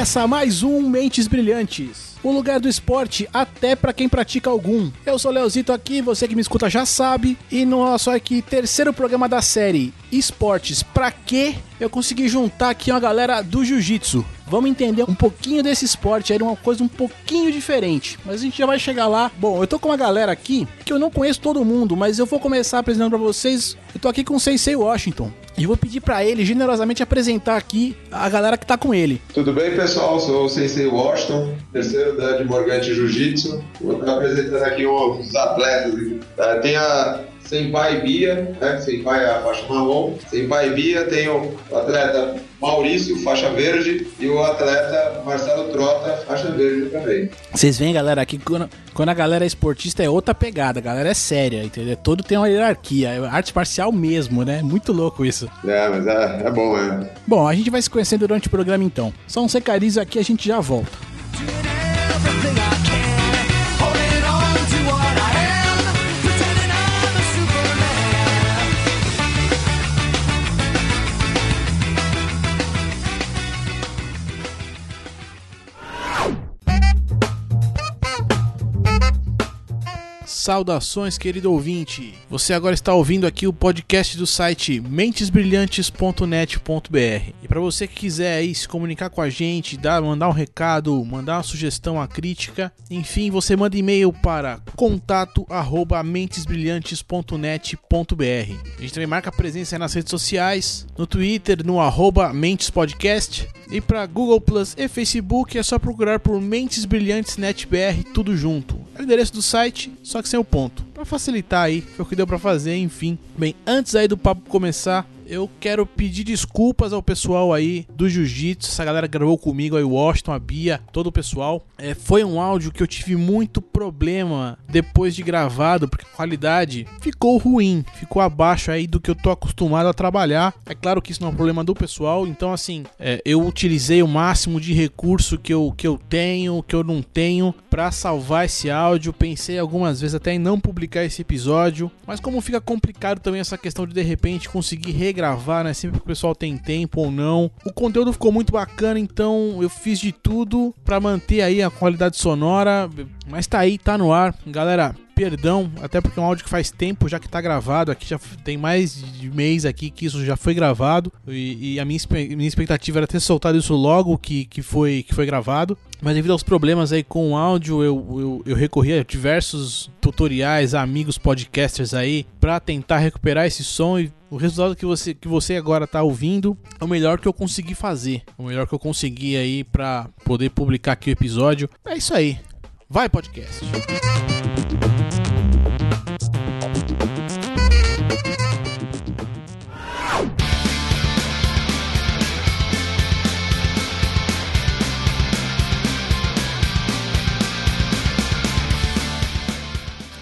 Começa mais um Mentes Brilhantes. O lugar do esporte até para quem pratica algum. Eu sou Leozito aqui, você que me escuta já sabe. E no nosso aqui terceiro programa da série Esportes Pra Quê? Eu consegui juntar aqui uma galera do Jiu-Jitsu. Vamos entender um pouquinho desse esporte aí, uma coisa um pouquinho diferente. Mas a gente já vai chegar lá. Bom, eu tô com uma galera aqui que eu não conheço todo mundo, mas eu vou começar apresentando para vocês. Eu tô aqui com o Sensei Washington. E vou pedir para ele generosamente apresentar aqui a galera que tá com ele. Tudo bem, pessoal? Sou o Sensei Washington, terceiro da de Morgante Jiu-Jitsu. Vou estar apresentando aqui os atletas. Uh, tem a Senpai Bia, né? Senpai é a faixa marrom. Senpai Bia tem o atleta Maurício, faixa verde, e o atleta Marcelo Trota, faixa verde também. Vocês veem, galera, aqui quando, quando a galera é esportista é outra pegada, a galera é séria, entendeu? Todo tem uma hierarquia, é arte marcial mesmo, né? Muito louco isso. É, mas é, é bom, é. Bom, a gente vai se conhecendo durante o programa então. Só um secarizo aqui, a gente já volta. Saudações, querido ouvinte. Você agora está ouvindo aqui o podcast do site mentesbrilhantes.net.br. E para você que quiser aí se comunicar com a gente, dar, mandar um recado, mandar uma sugestão, uma crítica, enfim, você manda e-mail para contato@mentesbrilhantes.net.br. A gente também marca presença nas redes sociais, no Twitter, no arroba Mentespodcast. E para Google Plus e Facebook é só procurar por Mentes Brilhantes NetBR, tudo junto. É o endereço do site, só que sem o ponto. Para facilitar aí, foi o que deu para fazer, enfim. Bem, antes aí do papo começar, eu quero pedir desculpas ao pessoal aí do Jiu-Jitsu, essa galera gravou comigo aí, Washington, a Bia, todo o pessoal. É, foi um áudio que eu tive muito problema depois de gravado, porque a qualidade ficou ruim, ficou abaixo aí do que eu tô acostumado a trabalhar. É claro que isso não é um problema do pessoal, então assim, é, eu utilizei o máximo de recurso que eu, que eu tenho, que eu não tenho, para salvar esse áudio. Pensei algumas vezes até em não publicar esse episódio, mas como fica complicado também essa questão de de repente conseguir regravar gravar, né? Sempre que o pessoal tem tempo ou não. O conteúdo ficou muito bacana, então eu fiz de tudo para manter aí a qualidade sonora. Mas tá aí, tá no ar. Galera, perdão, até porque é um áudio que faz tempo já que tá gravado. Aqui já tem mais de mês aqui que isso já foi gravado. E, e a minha, minha expectativa era ter soltado isso logo que, que, foi, que foi gravado. Mas devido aos problemas aí com o áudio, eu, eu, eu recorri a diversos tutoriais, amigos podcasters aí, para tentar recuperar esse som e o resultado que você, que você agora tá ouvindo é o melhor que eu consegui fazer. O melhor que eu consegui aí para poder publicar aqui o episódio. É isso aí. Vai, podcast.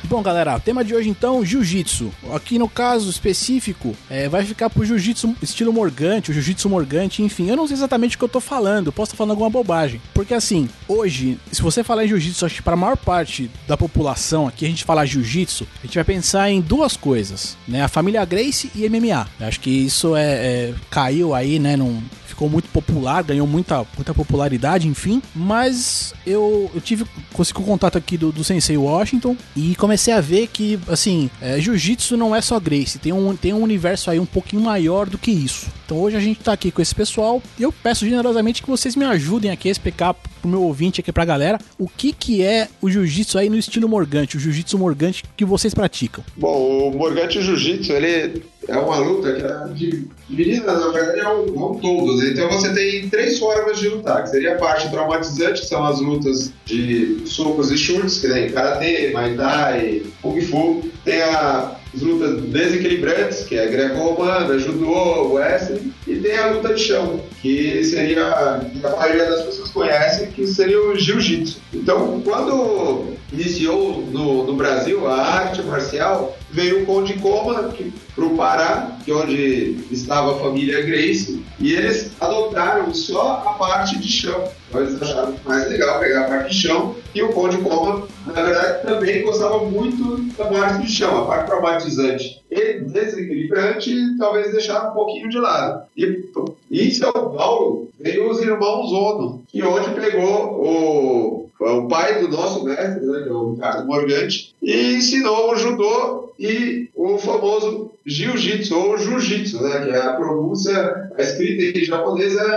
Bom, galera, o tema de hoje então, jiu-jitsu. Aqui no caso específico, é, vai ficar pro jiu-jitsu estilo morgante, o jiu-jitsu morgante, enfim. Eu não sei exatamente o que eu tô falando, posso estar falando alguma bobagem. Porque assim, hoje, se você falar em jiu-jitsu, acho que para a maior parte da população aqui, a gente falar jiu-jitsu, a gente vai pensar em duas coisas, né? A família Grace e MMA. Eu acho que isso é, é caiu aí, né, num, ficou muito popular, ganhou muita, muita popularidade, enfim. Mas eu, eu tive, consegui o contato aqui do, do Sensei Washington e comecei a ver que, assim, é, Jiu-Jitsu não é só Grace, tem um, tem um universo aí um pouquinho maior do que isso. Então hoje a gente tá aqui com esse pessoal e eu peço generosamente que vocês me ajudem aqui a explicar pro meu ouvinte aqui pra galera o que que é o jiu-jitsu aí no estilo morgante, o jiu-jitsu morgante que vocês praticam. Bom, o morgante jiu-jitsu, ele é uma luta que é dividida, na verdade, é um, um todo, né? Então você tem três formas de lutar, que seria a parte traumatizante, que são as lutas de socos e chutes, que tem karatê, muay thai, kung fu. Tem a as lutas desequilibrantes, que é greco-romana, judô, wrestling, e tem a luta de chão, que seria, a maioria das pessoas conhece, que seria o jiu-jitsu. Então, quando iniciou no, no, Brasil a arte marcial, veio o Conde Coma para o Pará, que é onde estava a família Grace, e eles adotaram só a parte de chão. Então, eles acharam mais legal pegar a parte de chão, e o Conde Coma, na verdade, também gostava muito da parte de chão, a parte traumatizante e desequilibrante, talvez deixar um pouquinho de lado. E, em São Paulo veio os irmãos Ono, que onde pegou o, o pai do nosso mestre, né, é o Ricardo Morgante, e ensinou o judô e o famoso jiu-jitsu, ou jiu-jitsu, né, que é a pronúncia, a escrita em japonês é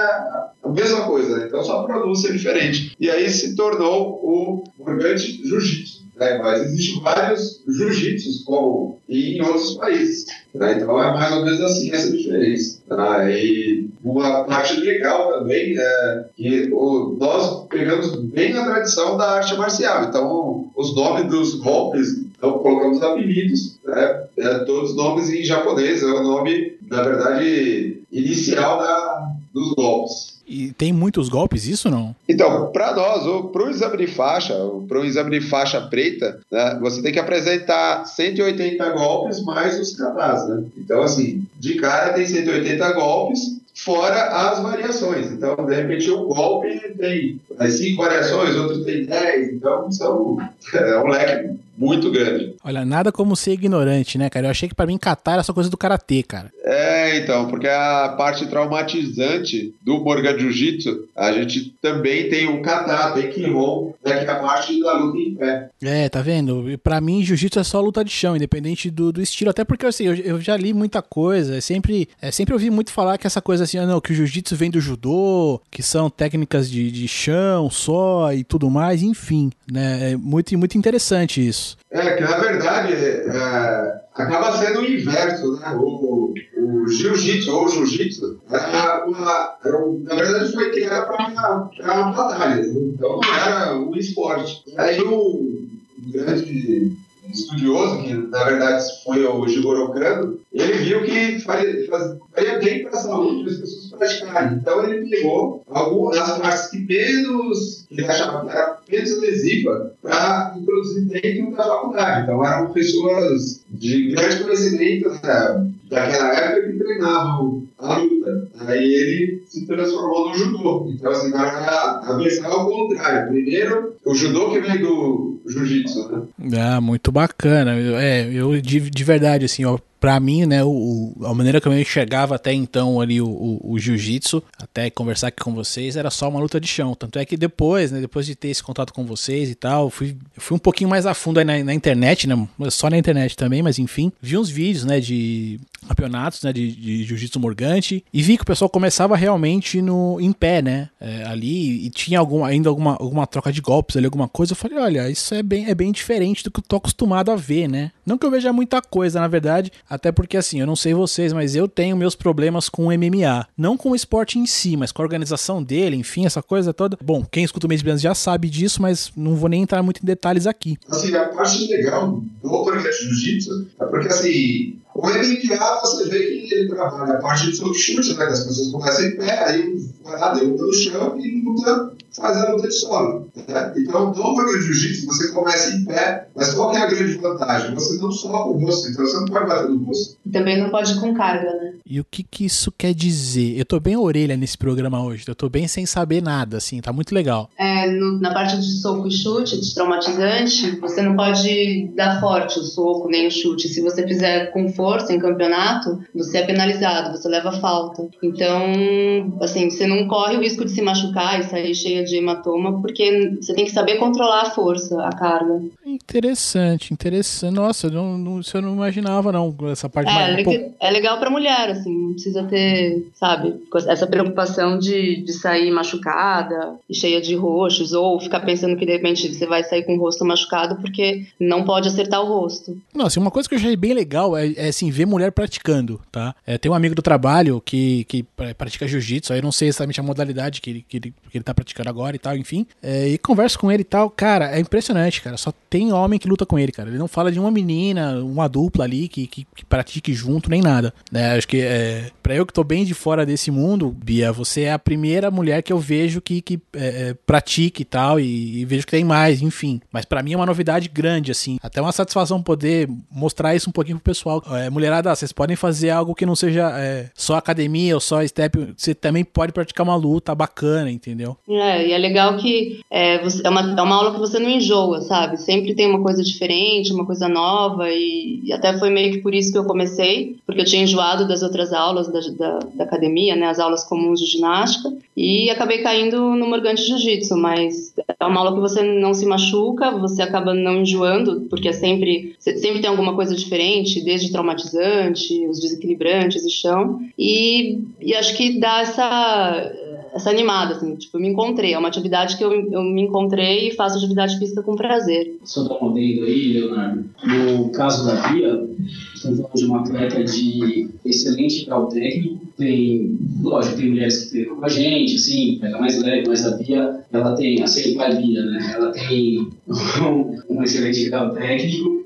a mesma coisa, né? então só a pronúncia é diferente. E aí se tornou o Morgante Jiu-Jitsu. Né? Mas existem vários jiu-jitsus como em outros países. Né? Então é mais ou menos assim essa diferença. Tá? E uma parte legal também é que o, nós pegamos bem a tradição da arte marcial. Então os nomes dos golpes, então colocamos apelidos, né? é, todos os nomes em japonês, é o nome, na verdade, inicial da, dos golpes. E tem muitos golpes, isso não? Então, para nós, para o exame de faixa, para o exame de faixa preta, né, você tem que apresentar 180 golpes mais os katas, né? Então, assim, de cara tem 180 golpes, fora as variações. Então, de repente, um golpe tem cinco variações, outro tem 10, então são, é um leque muito grande. Olha, nada como ser ignorante, né, cara? Eu achei que para mim catar era só coisa do karatê, cara. É, então, porque a parte traumatizante do Morgan Jiu-Jitsu, a gente também tem o kata, tem kihon, né, que é a parte da luta em pé. É, tá vendo? Para mim, jiu-jitsu é só luta de chão, independente do, do estilo. Até porque, assim, eu, eu já li muita coisa, é sempre, é, sempre ouvi muito falar que essa coisa assim, ah, não, que o jiu-jitsu vem do judô, que são técnicas de, de chão só e tudo mais, enfim, né? É muito, muito interessante isso. É, que na verdade é, acaba sendo o inverso, né? O, o jiu-jitsu ou jiu-jitsu, uma, era na verdade foi criado para uma batalha, então era um esporte. Aí o grande estudioso, que na verdade foi o Jigoro Kano, ele viu que faria, bem para a saúde das pessoas praticarem. Então ele pegou algumas partes que menos, que ele achava que era menos lesiva, para introduzir dentro da faculdade. Então eram pessoas de grande conhecimento né, daquela época que treinavam a luta. Aí ele se transformou no judô. Então, assim, a, a versão é ao contrário. Primeiro, o judô que vem do jiu-jitsu, né? Ah, muito bacana. É, eu de, de verdade, assim, ó, para mim, né, o, a maneira que eu enxergava até então ali o, o, o jiu-jitsu, até conversar aqui com vocês, era só uma luta de chão. Tanto é que depois, né, depois de ter esse contato com vocês e tal, fui, fui um pouquinho mais a fundo aí na, na, internet, né, só na internet também, mas enfim, vi uns vídeos, né, de campeonatos, né, de, de jiu-jitsu morgante e vi que o pessoal começava realmente no em pé, né, é, ali e tinha algum, ainda alguma, alguma troca de golpes ali, alguma coisa. Eu falei, olha, isso é bem, é bem diferente do que eu tô acostumado a ver, né. Não que eu veja muita coisa, na verdade, até porque assim, eu não sei vocês, mas eu tenho meus problemas com o MMA. Não com o esporte em si, mas com a organização dele, enfim, essa coisa toda. Bom, quem escuta o Mês Brilhante já sabe disso, mas não vou nem entrar muito em detalhes aqui. Assim, a parte legal do podcast Jiu-Jitsu é porque assim, o MMA, você vê que ele trabalha a parte de sob chute, né? Que as pessoas começam em pé, aí vai lá, derruba no chão e luta, faz a luta de solo. Né? Então, no jiu-jitsu, você começa em pé, mas qual é a grande vantagem? Você não soca o rosto, então você não pode bater no rosto. E também não pode ir com carga, né? E o que, que isso quer dizer? Eu tô bem orelha nesse programa hoje, eu tô bem sem saber nada, assim, tá muito legal. É, no, na parte de soco e chute, de traumatizante, você não pode dar forte o soco nem o chute. Se você fizer com força em campeonato, você é penalizado, você leva falta. Então, assim, você não corre o risco de se machucar e sair cheia de hematoma, porque você tem que saber controlar a força, a carga. Interessante, interessante. Nossa, não, não, isso eu não imaginava, não, essa parte é, mais... É, é legal pra mulher, assim, não precisa ter, sabe, essa preocupação de, de sair machucada e cheia de roxos, ou ficar pensando que de repente você vai sair com o rosto machucado porque não pode acertar o rosto. Nossa, uma coisa que eu achei bem legal é, é assim, ver mulher praticando, tá? É, tem um amigo do trabalho que, que pratica jiu-jitsu, aí eu não sei exatamente a modalidade que ele, que ele, que ele tá praticando agora e tal, enfim. É, e converso com ele e tal. Cara, é impressionante, cara. Só tem homem que luta com ele, cara. Ele não fala de uma menina, uma dupla ali que, que, que pratique junto, nem nada. Né? Acho que é, pra eu que tô bem de fora desse mundo, Bia, você é a primeira mulher que eu vejo que, que é, é pratique e tal, e, e, vejo que tem mais, enfim. Mas para mim é uma novidade grande, assim. Até uma satisfação poder mostrar isso um pouquinho pro pessoal. É, mulherada, vocês podem fazer algo que não seja é, só academia ou só step. Você também pode praticar uma luta bacana, entendeu? É, e é legal que é, você, é, uma, é uma aula que você não enjoa, sabe? Sempre tem uma coisa diferente, uma coisa nova, e, e até foi meio que por isso que eu comecei, porque eu tinha enjoado das outras aulas da, da, da academia, né? As aulas comuns de ginástica, e acabei caindo no Morgante Jiu-Jitsu, mas é uma aula que você não se machuca, você acaba não enjoando, porque é sempre, sempre tem alguma coisa diferente, desde traumatizante, os desequilibrantes, o chão, e, e acho que dá essa essa animada, assim, tipo, eu me encontrei, é uma atividade que eu, eu me encontrei e faço atividade física com prazer. Só dar um adendo aí, Leonardo, no caso da Bia, estamos falando de uma atleta de excelente grau técnico, tem, lógico, tem mulheres que treinam com a gente, assim, pega mais leve, mas a Bia, ela tem, a Senpai Bia, né, ela tem um, excelente grau técnico,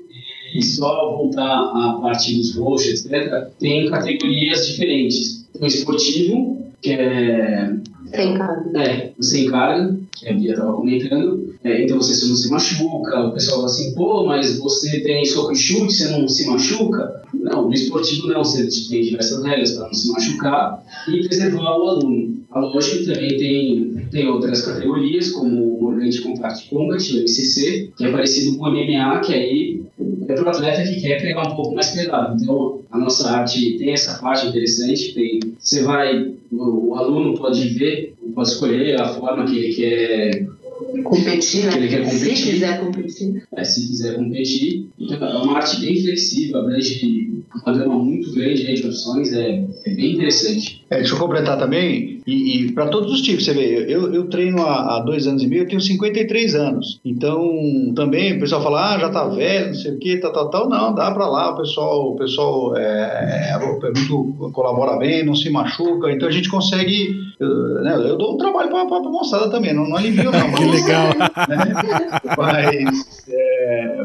e só voltar à parte dos roxos, etc., tem categorias diferentes. O esportivo, que é sem carga. É, sem carga, que a Bia estava comentando. É, então você não se machuca, o pessoal fala assim, pô, mas você tem soco e chute, você não se machuca? Não, no esportivo não, você tem diversas regras para não se machucar e preservar o aluno. A lógica também tem, tem outras categorias, como o Morgante Compact Combat, o MCC, que é parecido com o MMA, que aí é para o atleta que quer pegar um pouco mais pesado. Então, a nossa arte tem essa parte interessante, tem, você vai, o, o aluno pode ver, pode escolher a forma que ele quer competir, né? ele quer competir. Se quiser competir. É, se quiser competir. Então, é uma arte bem flexível, abrange uma gama muito grande de opções, é, é bem interessante. É, deixa eu completar também, e, e para todos os tipos, você vê, eu, eu treino há, há, dois anos e meio, eu tenho 53 anos, então também o pessoal fala, ah, já tá velho, não sei o que, tal, tal, tal, não, dá para lá, o pessoal, o pessoal é, é, muito, colabora bem, não se machuca, então a gente consegue, eu, né, eu dou um trabalho para a moçada também, não, não alivio não. que legal. Né, mas, é,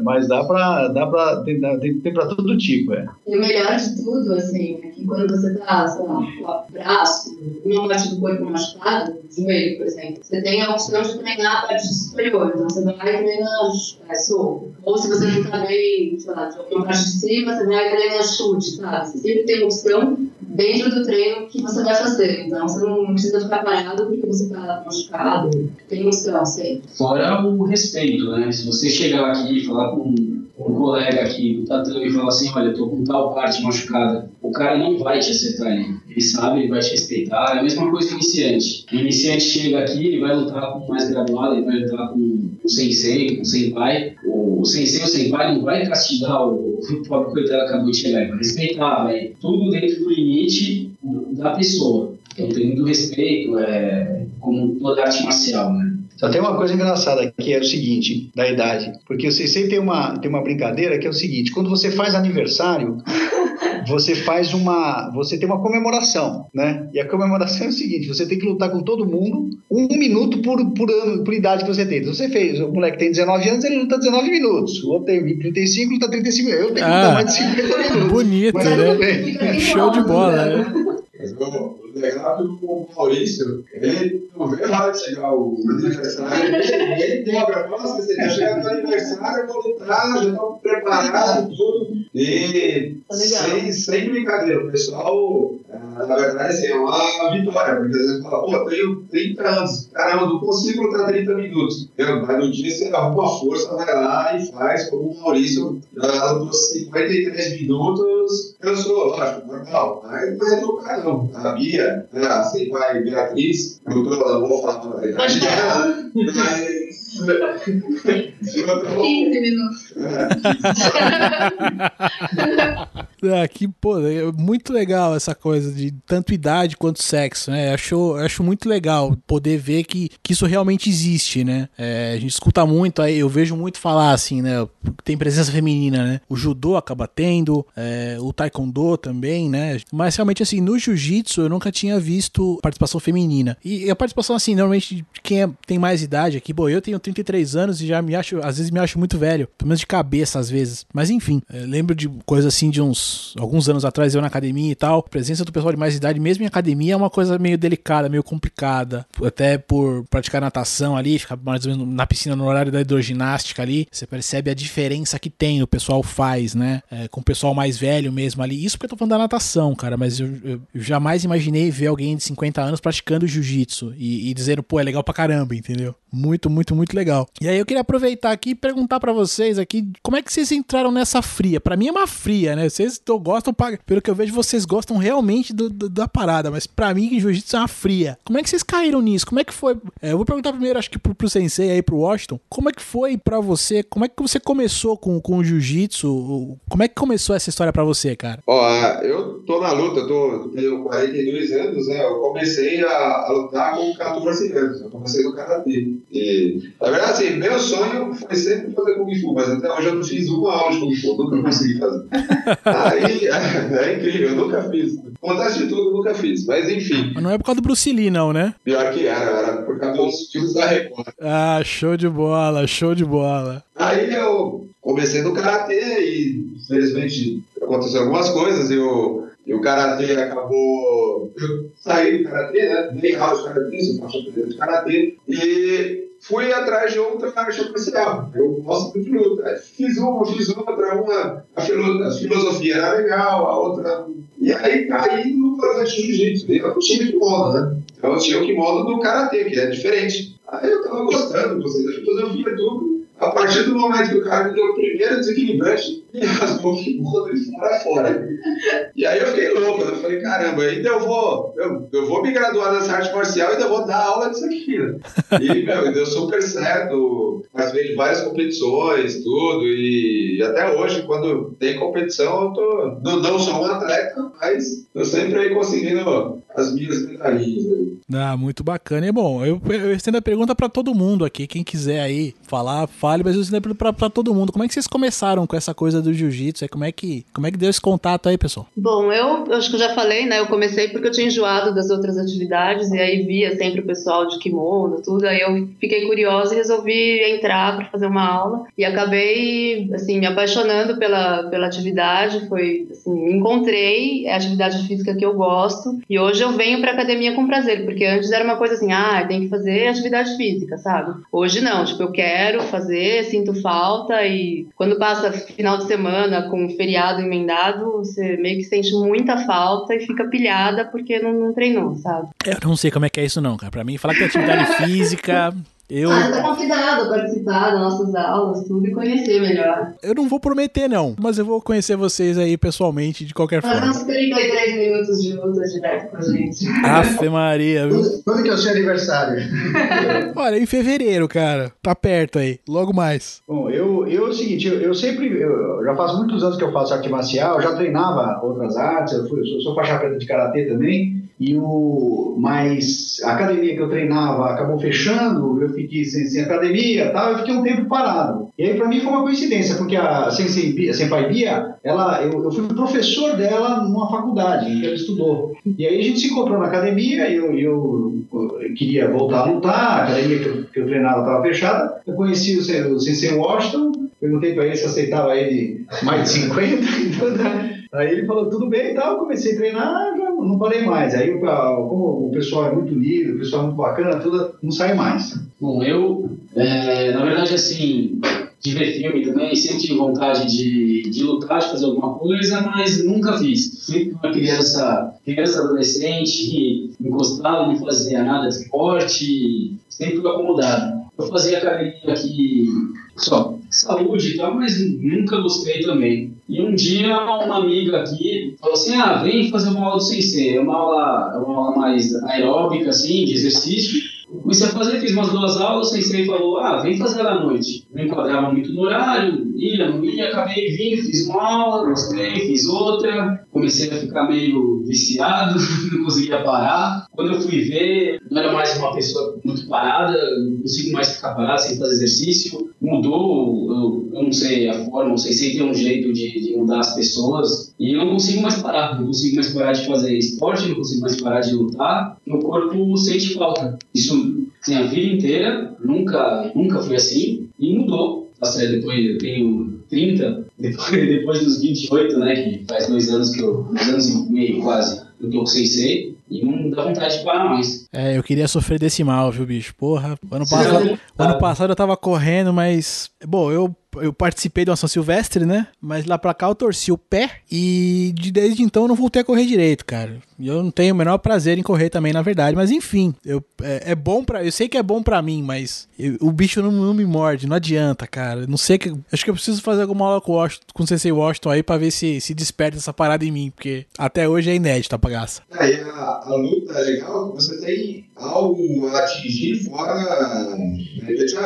mas dá para, dá para, tem, tem, tem para todo tipo, é. E o melhor de tudo, assim, é que quando você tá, sei lá, braço, uma parte do corpo machucado, joelho, por exemplo, você tem a opção de treinar a parte superior. Então você vai treinar é, soco. Ou se você não tá bem, sei lá, de uma parte de cima, você vai treinar chute, sabe? Você sempre tem opção dentro do treino que você vai fazer. Então você não precisa ficar parado porque você tá machucado. Tem opção sempre. Fora o respeito, né? Se você chegar aqui e falar com um colega aqui do tatame e falar assim, olha, eu tô com tal parte machucada, o cara não vai te acertar ali. Ele sabe, ele vai te respeitar. É a mesma coisa que o iniciante. O iniciante chega aqui, ele vai lutar com mais graduado, ele vai lutar com o sensei, com o senpai. O sensei o senpai não vai castigar o, o pobre coitado que acabou de chegar, ele vai respeitar, vai tudo dentro do limite da pessoa. Então, tem do respeito, é, como toda arte marcial, né? Só tem uma coisa engraçada que é o seguinte, da idade. Porque você sempre tem uma, tem uma brincadeira que é o seguinte: quando você faz aniversário, você faz uma. Você tem uma comemoração, né? E a comemoração é o seguinte: você tem que lutar com todo mundo um minuto por, por ano, por idade que você tem. Então você fez, o moleque tem 19 anos, ele luta 19 minutos. O outro tem 35, luta 35 minutos. Eu tenho que lutar ah, mais de 50 minutos. Bonito, né? Show de bola, né? Mas o é Maurício, ele não vê lá de chegar o aniversário, ele cobra, nossa, você tá chegando no aniversário, eu vou lutar, já estou preparado, tudo. E tá sem, sem brincadeira, o pessoal, ah, na verdade, assim, é uma vitória, porque às vezes fala, pô, eu tenho 30 anos, caramba, não consigo lutar 30 minutos. Mas no dia você arruma a força, vai lá e faz, como o Maurício já lutou 53 minutos, cansou, lógico, normal, mas não é do caramba não, a Bia, né, a Senpai Beatriz, doutora, não vou falar para a idade dela, mas 15 minutos. É. que, pô, é muito legal essa coisa de tanto idade quanto sexo, né? Acho, acho muito legal poder ver que, que isso realmente existe, né? É, a gente escuta muito, aí eu vejo muito falar assim, né? Tem presença feminina, né? O judô acaba tendo, é, o taekwondo também, né? Mas realmente, assim, no jiu-jitsu eu nunca tinha visto participação feminina. E a participação, assim, normalmente de quem é, tem mais idade aqui, bom, eu tenho 33 anos e já me acho, às vezes me acho muito velho, pelo menos de cabeça às vezes. Mas enfim, lembro de coisa assim de uns uns alguns anos atrás eu na academia e tal, presença do pessoal de mais idade, mesmo em academia, é uma coisa meio delicada, meio complicada. Até por praticar natação ali, ficar mais ou menos na piscina no horário da hidroginástica ali, você percebe a diferença que tem, o pessoal faz, né? É, com o pessoal mais velho mesmo ali. Isso porque eu tô falando da natação, cara, mas eu, eu, eu jamais imaginei ver alguém de 50 anos praticando jiu-jitsu e, e dizendo, pô, é legal pra caramba, entendeu? Muito, muito, muito legal. E aí eu queria aproveitar aqui e perguntar para vocês aqui, como é que vocês entraram nessa fria? Para mim é uma fria, né? Vocês gostam, pelo que eu vejo, vocês gostam realmente do, do, da parada, mas para mim jiu-jitsu é uma fria. Como é que vocês caíram nisso? Como é que foi? É, eu vou perguntar primeiro, acho que pro, pro sensei aí, pro Washington, como é que foi para você? Como é que você começou com, com o jiu-jitsu? Como é que começou essa história para você, cara? Ó, eu tô na luta, tô, tenho 42 anos, né? Eu comecei a, a lutar com 14 anos, eu comecei no Karatê. E, na verdade, assim, meu sonho foi sempre fazer Kung Fu, mas até hoje eu não fiz uma aula de Kung Fu, nunca consegui fazer. Aí, é, incrível, eu nunca fiz. Vontade de tudo, nunca fiz, mas enfim. Mas não é por causa do Bruce Lee, não, né? Pior que era, era por causa dos filmes da Record. Ah, show de bola, show de bola. Aí eu comecei no Karatê e, infelizmente, aconteceram algumas coisas e eu e o Karatê acabou. Eu saí do Karatê, né? Dei aula de Karatê, sou faixa preta de Karatê. E fui atrás de outra arte marcial. Eu gosto muito de luta. Fiz uma, fiz outra, uma. A, filo, a filosofia era legal, a outra. E aí caí no projeto de jiu-jitsu. Eu tinha que modo, né? Então eu tinha o kimono do Karatê, que é diferente. Aí eu tava gostando, gostei da filosofia tudo. A partir do momento que o cara me deu o primeiro desequilibrante, me rasgou o e fora. E aí eu fiquei louco, eu falei, caramba, ainda eu vou, eu, eu vou me graduar nessa arte marcial e ainda vou dar aula disso aqui. Né? E, meu, deu super certo, participei de várias competições, tudo, e até hoje, quando tem competição, eu tô, não, não sou um atleta, mas eu sempre aí conseguindo as minhas medalhinhas. Ah, muito bacana. E bom, eu, eu estendo a pergunta para todo mundo aqui, quem quiser aí falar, fale, mas eu estendo pra todo mundo. Como é que vocês começaram com essa coisa do jiu-jitsu? Como é que como é que deu esse contato aí, pessoal? Bom, eu, acho que eu já falei, né? Eu comecei porque eu tinha enjoado das outras atividades e aí via sempre o pessoal de kimono, tudo. Aí eu fiquei curiosa e resolvi entrar para fazer uma aula e acabei assim me apaixonando pela pela atividade. Foi assim, encontrei é a atividade física que eu gosto e hoje eu venho para academia com prazer, porque antes era uma coisa assim, ah, tem que fazer atividade física, sabe? Hoje não, tipo eu quero fazer, sinto falta e quando passa final de semana com feriado emendado, você meio que sente muita falta e fica pilhada porque não, não treinou, sabe? Eu não sei como é que é isso não, cara. Pra mim, falar que tem atividade física... Eu... Ah, você tá convidado a participar das nossas aulas, tudo e conhecer melhor. Eu não vou prometer, não, mas eu vou conhecer vocês aí pessoalmente, de qualquer Faz forma. uns 33 minutos de luta direto com a gente. Afe Maria, viu? Quando que é o seu aniversário? Olha, em fevereiro, cara. Tá perto aí, logo mais. Bom, eu, eu é o seguinte, eu, eu sempre, eu, já faz muitos anos que eu faço arte marcial, já treinava outras artes, eu, fui, eu sou, sou faixa preta de karatê também, e o mais a academia que eu treinava acabou fechando, eu fiquei sem, sem academia, tal, eu fiquei um tempo parado. E aí para mim foi uma coincidência, porque a Sensei Bia, Senpai Bia, ela, eu, eu fui professor dela numa faculdade que ela estudou. E aí a gente se encontrou na academia, eu, eu, eu queria voltar a lutar, a academia que eu, que eu treinava estava fechada. Eu conheci o, o Sensei Washington, perguntei para ele se aceitava ele mais de 50, então, Aí ele falou, tudo bem e tal, comecei a treinar, já não parei mais. Aí, como o pessoal é muito lindo, o pessoal é muito bacana, tudo, não sai mais. Bom, eu, é, na verdade, assim, de ver filme também, sempre tive vontade de, de lutar, de fazer alguma coisa, mas nunca fiz. Sempre uma criança, criança adolescente, encostado, não fazia nada de esporte, sempre acomodado. Eu fazia academia aqui, só saúde e tal, mas nunca gostei também. E um dia uma amiga aqui falou assim, ah, vem fazer uma aula do sensei, é uma aula, é uma aula mais aeróbica, assim, de exercício. Comecei a fazer, fiz umas duas aulas, o sensei falou, ah, vem fazer à noite. Não enquadrava muito no horário, ia, não ia, acabei vindo, fiz uma aula, gostei, fiz outra. Comecei a ficar meio viciado, não conseguia parar. Quando eu fui ver, não era mais uma pessoa muito parada, não consigo mais ficar parado sem fazer exercício. Mudou, eu, eu não sei a forma, o sensei tem um jeito de, de mudar as pessoas. E eu não consigo mais parar, não consigo mais parar de fazer esporte, não consigo mais parar de lutar. Meu corpo sente falta. Isso assim, a vida inteira, nunca, nunca foi assim, e mudou. Nossa, depois eu tenho 30, depois, depois dos 28, né? Que faz dois anos que eu. dois anos e meio quase, eu tô com Sensei. E não dá vontade de parar mais. É, eu queria sofrer desse mal, viu, bicho? Porra, ano passado, ano passado eu tava correndo, mas. Bom, eu eu participei de uma São Silvestre, né? Mas lá pra cá eu torci o pé e de, desde então eu não voltei a correr direito, cara. E eu não tenho o menor prazer em correr também, na verdade. Mas enfim, eu, é, é bom para Eu sei que é bom para mim, mas eu, o bicho não, não, me morde, não adianta, cara. Não sei que. Acho que eu preciso fazer alguma aula com, Washington, com o CC Washington aí pra ver se, se desperta essa parada em mim, porque até hoje é inédito a bagaça. Aí é, a, a luta é legal, você tem algo a atingir fora. Ah,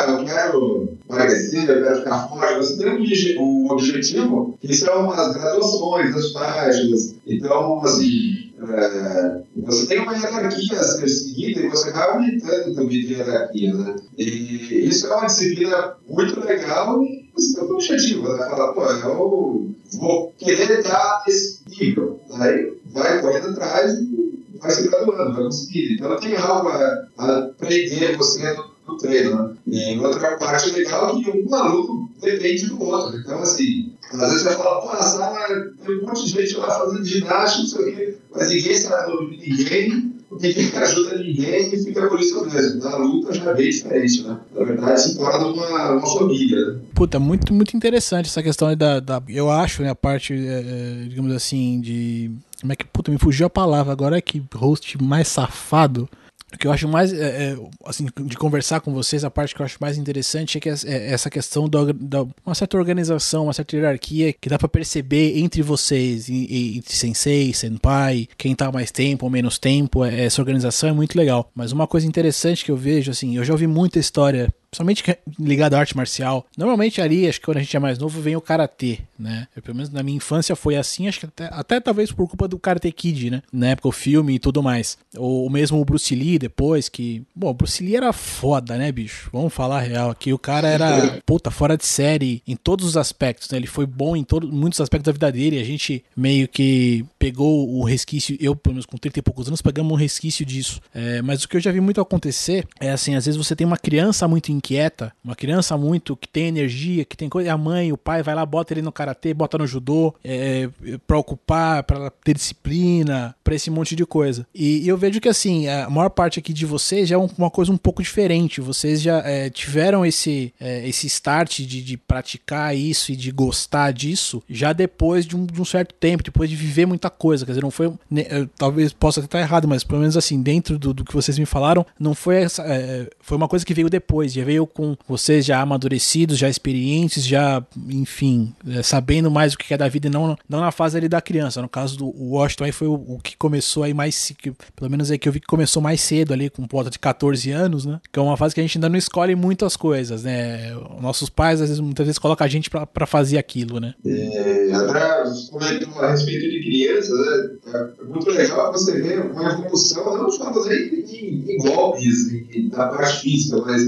eu quero emagrecer, eu quero ficar forte. Você tem um, objetivo que são as graduações, as faixas. Então, assim, é, você tem uma hierarquia a ser seguida e você vai aumentando também de hierarquia, né? E isso é uma disciplina muito legal e você tem um objetivo, né? Falar, pô, eu vou querer estar nesse nível. Aí vai correndo atrás e vai se graduando, vai conseguir. Então tem algo a, aprender você no, no treino. Né? E outra parte legal é que um aluno depende do outro. Então, assim, às vezes você vai falar, pô, na sala tem um monte de gente lá fazendo ginástica, não sei o quê, mas ninguém sabe ouvir ninguém, ninguém ajuda ninguém e fica por isso mesmo. Na luta já é bem diferente, né? Na verdade, se torna uma, uma família. Né? Puta, muito, muito interessante essa questão da, da eu acho, né, a parte, é, digamos assim, de como é que, puta, me fugiu a palavra agora, é que host mais safado. O que eu acho mais, é, é, assim, de conversar com vocês, a parte que eu acho mais interessante é que é, essa questão da, da, uma certa organização, uma certa hierarquia que dá para perceber entre vocês, entre sensei, senpai, quem tá mais tempo ou menos tempo, é, essa organização é muito legal. Mas uma coisa interessante que eu vejo, assim, eu já ouvi muita história principalmente ligado à arte marcial. Normalmente ali, acho que quando a gente é mais novo, vem o karatê, né? Eu, pelo menos na minha infância foi assim, acho que até, até talvez por culpa do Karate Kid, né? Na época o filme e tudo mais. Ou mesmo o Bruce Lee depois, que. Bom, o Bruce Lee era foda, né, bicho? Vamos falar a real aqui. O cara era, puta, fora de série em todos os aspectos, né? Ele foi bom em todos muitos aspectos da vida dele. A gente meio que pegou o resquício, eu, pelo menos com 30 e poucos anos, pegamos um resquício disso. É, mas o que eu já vi muito acontecer é assim, às vezes você tem uma criança muito inquieta, uma criança muito que tem energia, que tem coisa, a mãe, o pai vai lá, bota ele no karatê, bota no judô, é, pra ocupar, pra ter disciplina, pra esse monte de coisa. E, e eu vejo que assim, a maior parte aqui de vocês já é uma coisa um pouco diferente. Vocês já é, tiveram esse, é, esse start de, de, praticar isso e de gostar disso já depois de um, de um, certo tempo, depois de viver muita coisa. Quer dizer, não foi. Né, talvez possa estar errado, mas pelo menos assim, dentro do, do que vocês me falaram, não foi essa. É, foi uma coisa que veio depois, já veio com vocês já amadurecidos, já experientes, já, enfim, é, sabendo mais o que é da vida e não, não na fase ali da criança. No caso do Washington aí foi o, o que começou aí mais, que, pelo menos aí que eu vi que começou mais cedo ali, com volta de 14 anos, né? Que é uma fase que a gente ainda não escolhe muitas coisas, né? Nossos pais, às vezes, muitas vezes colocam a gente pra fazer aquilo, né? É, André, comentou a respeito de crianças, né? É muito legal você ver uma evolução, não só em, em, em golpes, em, da parte física, mas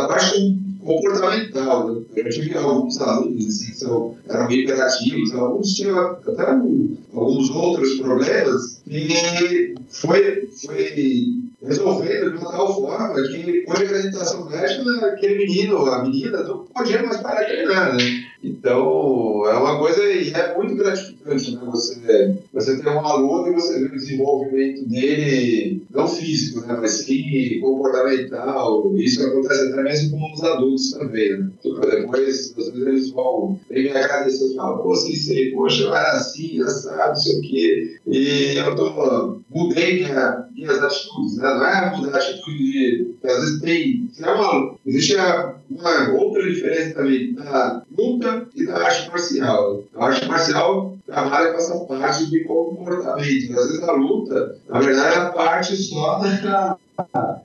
da parte comportamental. Né? Eu tive alguns alunos assim, que são, eram hiperativos, alguns tinham até um, alguns outros problemas, e foi, foi resolvendo de uma tal forma que, hoje a orientação médica, aquele menino, a menina, não podia mais parar de treinar, né? Então, é uma coisa e é muito gratificante, né? Você, você ter um aluno e você ver o desenvolvimento dele, não físico, né? Mas sim comportamental. Isso acontece até mesmo com os adultos também, né? Depois, às vezes eles vão me agradecer e falar, pô, sei, poxa, eu era assim, assado, não sei o quê. E eu tô, mudei minha, minhas atitudes, né? Não é mudar a atitude de. Às vezes tem. É uma, existe uma outra diferença também da luta e da arte marcial. A arte marcial trabalha com essa parte de comportamento. Às vezes a luta, na verdade, é a parte só da.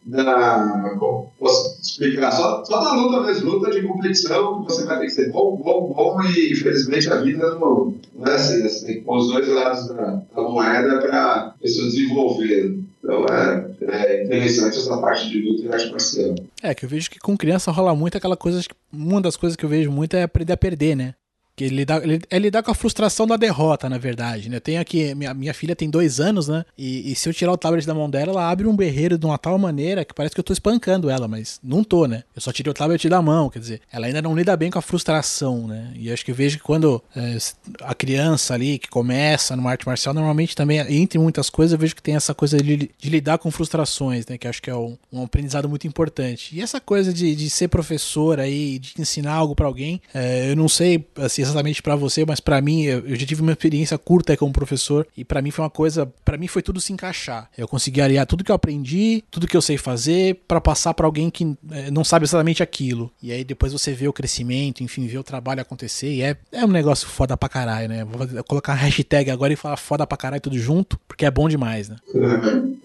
da posso explicar? Só, só da luta mesmo, luta de competição, que você vai ter que ser bom, bom, bom, e infelizmente a vida não, não é assim. Você tem que pôr os dois lados da, da moeda para a pessoa desenvolver. Então é, é, interessante essa parte de luta e arte marcial. É, que eu vejo que com criança rola muito aquela coisa, uma das coisas que eu vejo muito é aprender a perder, né? Que lidar, é lidar com a frustração da derrota, na verdade, né? Eu tenho aqui, minha, minha filha tem dois anos, né? E, e, se eu tirar o tablet da mão dela, ela abre um berreiro de uma tal maneira que parece que eu tô espancando ela, mas não tô, né? Eu só tirei o tablet da mão, quer dizer, ela ainda não lida bem com a frustração, né? E acho que eu vejo que quando é, a criança ali que começa numa arte marcial, normalmente também, entre muitas coisas, eu vejo que tem essa coisa de, de lidar com frustrações, né? Que acho que é um, um aprendizado muito importante. E essa coisa de, de ser professor aí, de ensinar algo para alguém, é, eu não sei assim, exatamente para você, mas para mim, eu, já tive uma experiência curta como professor e para mim foi uma coisa, para mim foi tudo se encaixar. Eu consegui aliar tudo que eu aprendi, tudo que eu sei fazer para passar para alguém que é, não sabe exatamente aquilo. E aí depois você vê o crescimento, enfim, vê o trabalho acontecer e é, é um negócio foda pra caralho, né? Vou colocar uma hashtag agora e falar foda pra caralho tudo junto, porque é bom demais, né?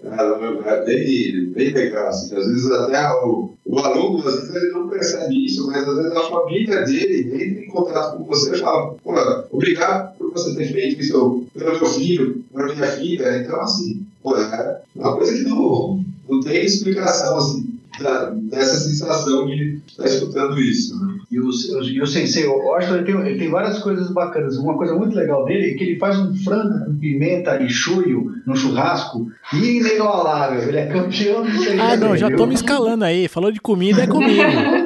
é bem, bem legal, assim. Às vezes até o, o aluno, às vezes ele não percebe isso, mas às vezes a família dele entra em contato com você e fala, pô, obrigado por você ter feito isso pelo meu filho, pela minha filha. Então, assim, pô, é uma coisa que não, não tem explicação, assim da, dessa sensação de estar escutando isso. Né? E, o, e o Sensei, o Orson, ele tem, ele tem várias coisas bacanas. Uma coisa muito legal dele é que ele faz um frango com pimenta e chuio no churrasco inigualável. Ele é campeão do Ah, não, já tô me escalando aí. Falou de comida, é comigo.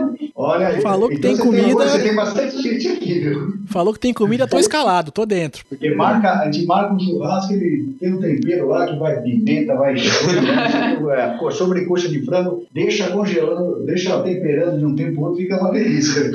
Olha aí. Falou que então tem comida. Tem, você tem bastante gente aqui, viu? Falou que tem comida, tô escalado, tô dentro. Porque marca, a gente marca um churrasco, ele tem um tempero lá que vai pimenta, vai é, sobrecoxa de frango, deixa congelando, deixa temperando de um tempo outro, fica uma delícia.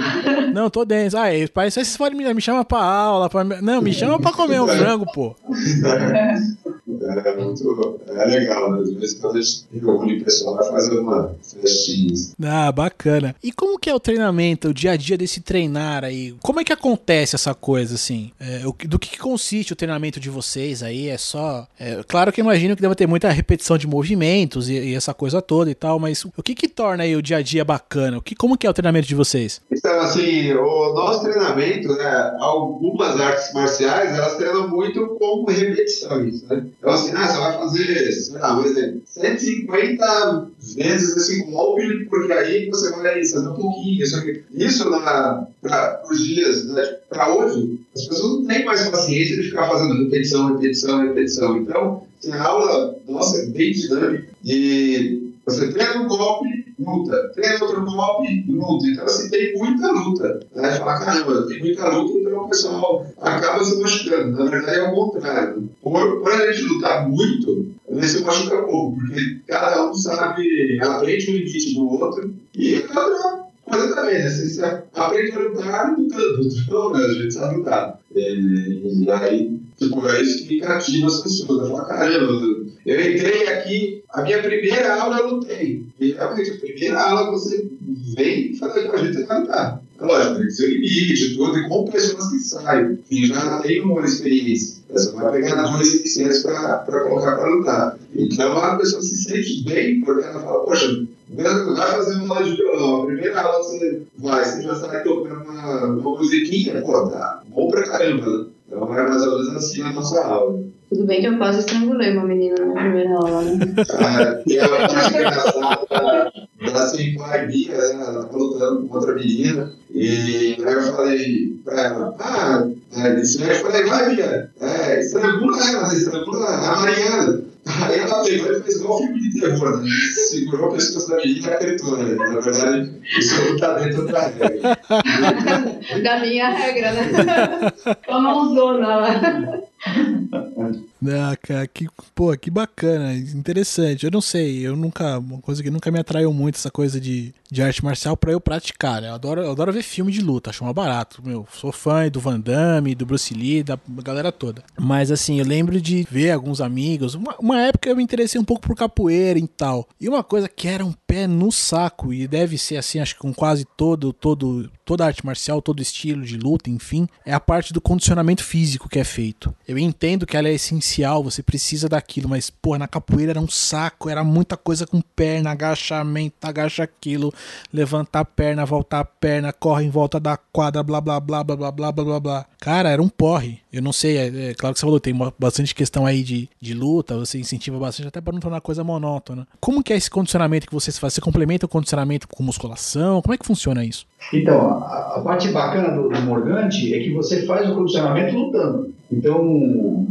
Não, tô dentro. Ah, parece que vocês podem me, me chamar pra aula. Pra... Não, me chama pra comer um frango, pô. É muito é legal, né? Às vezes quando a gente reúne o pessoal vai fazer uma festinha. Ah, bacana. E como que é o treinamento, o dia a dia desse treinar aí? Como é que acontece essa coisa, assim? É, do que, que, consiste o treinamento de vocês aí? É só. É, claro que eu imagino que deve ter muita repetição de movimentos e, e, essa coisa toda e tal, mas o que que torna aí o dia a dia bacana? O que, como que é o treinamento de vocês? Então, assim, o nosso treinamento, né? Algumas artes marciais, elas treinam muito com repetições, né? Então, assim, ah, você vai fazer, sei lá, um exemplo, 150 vezes esse golpe, porque aí você vai fazer um pouquinho. Isso, isso para os dias, né, para hoje, as pessoas não têm mais paciência de ficar fazendo repetição, repetição, repetição. Então, assim, a aula nossa é bem dinâmica e você treina um golpe, luta. Treina outro golpe, luta. Então, assim, tem muita luta. Né? Fala, caramba, tem muita luta, então o pessoal acaba se machucando. Na verdade, é o contrário. Por, por a gente lutar muito, gente se machuca pouco, porque cada um sabe, aprende o limite do outro e cada coisa também, né? Você aprende a lutar lutando. Então, né? A gente sabe lutar. E, e aí, tipo, é isso que cativa as pessoas. Caramba, eu entrei aqui, a minha primeira aula eu lutei. E realmente, a primeira aula você vem fala com a gente vai lutar. É lógico, tem que ser limite, tudo, e com pessoas que saem, que já têm uma experiência. Você vai pegar duas suficientes para colocar para lutar. Então, a pessoa se sente bem, porque ela fala, poxa, vai fazer uma aula de violão, a primeira aula você vai, você já sai tocando uma, uma musiquinha, pô, tá bom pra caramba, né? É mais ou menos assim a nossa aula. Tudo bem que eu quase estrangulei uma menina na primeira aula, né? Ah, e a parte engraçada da, da Senpai Bia, né? Ela tava lutando com outra menina. E aí eu falei pra ela, ah, é, isso aí eu falei, vai, Bia, é, estrangula ela, estrangula a Mariana. Aí ela pegou e fez igual filme de terror, né? Segurou a pescoço da menina e apertou, né? Na verdade, isso não tá dentro da regra. da minha regra, né? Com a mãozona lá. Ah, cara, que, pô, que bacana, interessante. Eu não sei, eu nunca, uma coisa que nunca me atraiu muito essa coisa de, de arte marcial para eu praticar, né? Eu adoro, eu adoro ver filme de luta, acho mais barato. Meu, sou fã do Van Damme, do Bruce Lee, da galera toda. Mas assim, eu lembro de ver alguns amigos. Uma, uma época eu me interessei um pouco por capoeira e tal. E uma coisa que era um pé no saco, e deve ser assim, acho que com quase todo, todo, toda arte marcial, todo estilo de luta, enfim, é a parte do condicionamento físico que é feito. Eu entendo que ela é essencial, você precisa daquilo, mas, pô, na capoeira era um saco, era muita coisa com perna, agachamento, agacha aquilo, levantar a perna, voltar a perna, corre em volta da quadra, blá blá blá blá blá blá blá blá blá. Cara, era um porre. Eu não sei, é, é claro que você falou, tem bastante questão aí de, de luta, você incentiva bastante até para não tornar a coisa monótona. Como que é esse condicionamento que você faz? Você complementa o condicionamento com musculação? Como é que funciona isso? Então, a, a parte bacana do, do, Morgante é que você faz o condicionamento lutando. Então,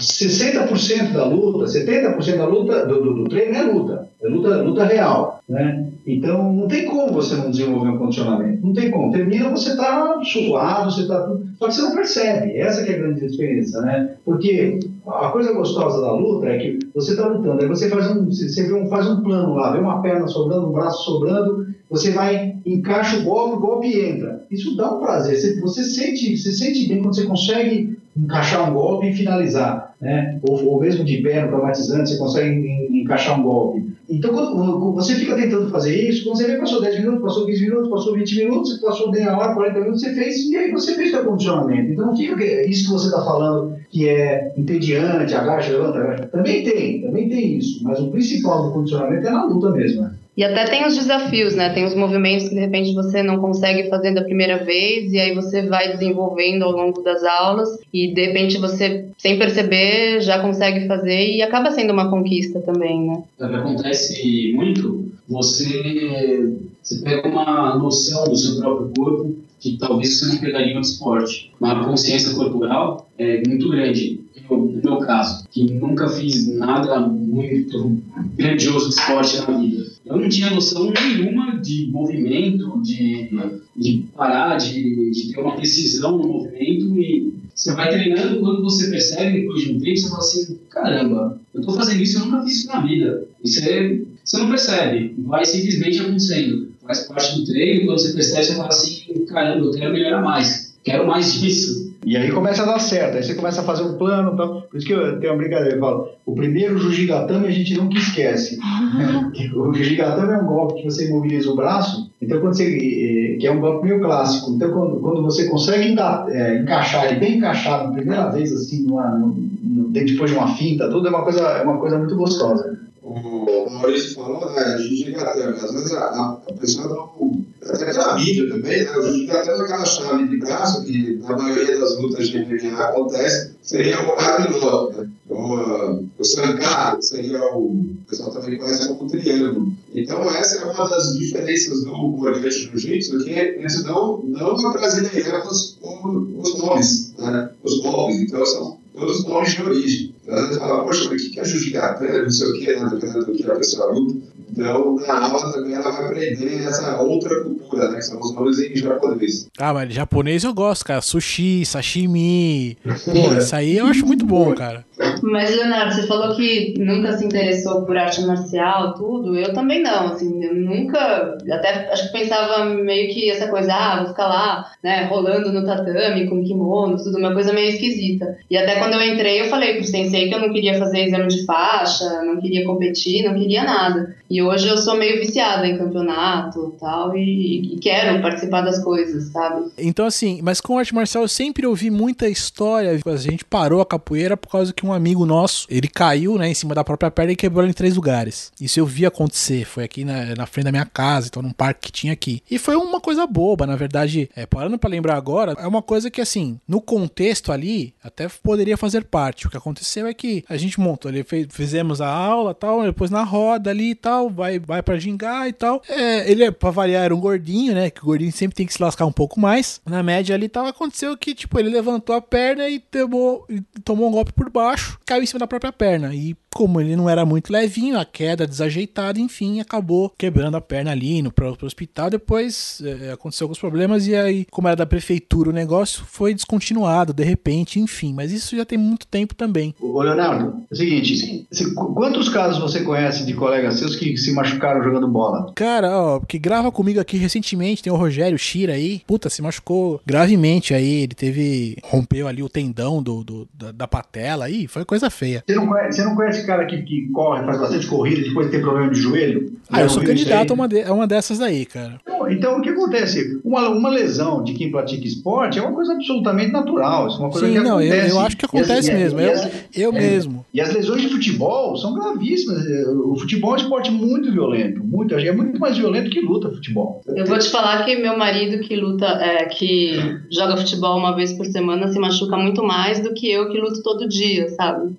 60% da luta, 70% da luta do, do, do, treino é luta, é luta, luta real, né? Então, não tem como você não desenvolver um condicionamento, não tem como. Termina, você está suado, você está só que você não percebe. Essa que é a grande diferença, né? Porque a coisa gostosa da luta é que você está lutando, aí você faz um, você vê um, faz um plano lá, vê uma perna sobrando, um braço sobrando, você vai, encaixa o golpe, o golpe entra. Isso dá um prazer. Você, você, sente, você sente bem quando você consegue encaixar um golpe e finalizar, né? Ou, ou mesmo de pé no traumatizante, você consegue encaixar um golpe. Então, quando você fica tentando fazer isso, quando você vê, passou 10 minutos, passou 15 minutos, passou 20 minutos, passou meia hora, 40 minutos, você fez, e aí você fez seu condicionamento. Então, não fica isso que você está falando, que é entediante, agacha, levanta. Também tem, também tem isso, mas o principal do condicionamento é na luta mesmo, né? E até tem os desafios, né? Tem os movimentos que de repente você não consegue fazer da primeira vez e aí você vai desenvolvendo ao longo das aulas e de repente você, sem perceber, já consegue fazer e acaba sendo uma conquista também, né? Acontece muito, você, você pega uma noção do seu próprio corpo que talvez você não pegaria no esporte. Uma consciência corporal é muito grande no meu caso, que nunca fiz nada muito grandioso de esporte na vida, eu não tinha noção nenhuma de movimento, de, de parar, de, de ter uma precisão no movimento e você vai treinando quando você percebe depois de um tempo, você fala assim, caramba, eu estou fazendo isso, eu nunca fiz isso na vida. E você, você não percebe, vai simplesmente acontecendo. Faz parte do treino, quando você percebe, você fala assim, caramba, eu quero melhorar mais, quero mais disso. E aí começa a dar certo, aí você começa a fazer um plano tal. Por isso que eu tenho uma brincadeira, eu falo, o primeiro Jujigatame a gente nunca esquece. o Jujigatame é um golpe que você imobiliza o braço, então quando você, que é um golpe meio clássico, então quando, quando você consegue enca, é, encaixar ele bem encaixado, primeira vez assim, numa, no, depois de uma finta, tudo é uma coisa, é uma coisa muito gostosa o Maurício falou, a Jujigatame, às vezes a, a pessoa não. Até na mídia também, né, o Jujigatame é aquela chave de braço que na maioria das lutas de MMA acontece, seria o Harinó, né? O, o Sankar seria o. O pessoal também conhece como triângulo. Então, essa é uma das diferenças do Oriente Jiu-Jitsu, que eles não, não abrasileiram os, os nomes, né, os golpes. Então, são todos os nomes de origem. Às vezes fala, poxa, mas o que é Jujigatã, não sei o quê, né, dependendo do que a pessoa luta. Então, na aula também ela vai aprender essa outra cultura, né? Que são os nomes em japonês. Ah, mas japonês eu gosto, cara. Sushi, sashimi. Pô, isso aí eu acho muito bom, cara. Mas, Leonardo, você falou que nunca se interessou por arte marcial, tudo. Eu também não, assim, eu nunca. Até acho que pensava meio que essa coisa, ah, vou ficar lá, né, rolando no tatame com kimono, tudo, uma coisa meio esquisita. E até quando eu entrei, eu falei pro sensei que eu não queria fazer exame de faixa, não queria competir, não queria nada. E hoje eu sou meio viciada em campeonato tal, e, e quero participar das coisas, sabe? Então, assim, mas com arte marcial eu sempre ouvi muita história. A gente parou a capoeira por causa que um amigo nosso, ele caiu, né, em cima da própria perna e quebrou em três lugares. Isso eu vi acontecer. Foi aqui na, na frente da minha casa, então num parque que tinha aqui. E foi uma coisa boba, na verdade. É, parando para lembrar agora, é uma coisa que, assim, no contexto ali, até poderia fazer parte. O que aconteceu é que a gente montou ali, fez, fizemos a aula tal, depois na roda ali e tal, vai, vai pra gingar e tal. É, ele, pra variar, era um gordinho, né? Que o gordinho sempre tem que se lascar um pouco mais. Na média ali tal, aconteceu que, tipo, ele levantou a perna e tomou, tomou um golpe por baixo, caiu em cima da própria perna. E como ele não era muito levinho, a queda desajeitada, enfim, acabou quebrando a perna ali no pro, pro hospital. Depois é, aconteceu alguns problemas e aí, como era da prefeitura o negócio, foi descontinuado de repente, enfim. Mas isso já tem muito tempo também. Ô Leonardo, é o seguinte, quantos casos você conhece de colegas seus que se machucaram jogando bola? Cara, ó, que grava comigo aqui recentemente, tem o Rogério Shira aí, puta, se machucou gravemente aí, ele teve, rompeu ali o tendão do, do da, da patela aí, foi coisa feia. Você não conhece, você não conhece cara que, que corre, faz bastante corrida, depois tem problema de joelho? Ah, eu sou candidato a uma, de, a uma dessas aí, cara. Então, então, o que acontece? Uma, uma lesão de quem pratica esporte é uma coisa absolutamente natural. Isso é uma coisa Sim, que não, acontece. Eu, eu acho que acontece as, mesmo. eu, as, eu é, mesmo. E as lesões de futebol são gravíssimas. O futebol é um esporte muito violento. Muito, é muito mais violento que luta futebol. Eu vou te falar que meu marido que luta, é, que joga futebol uma vez por semana se machuca muito mais do que eu que luto todo dia, sabe?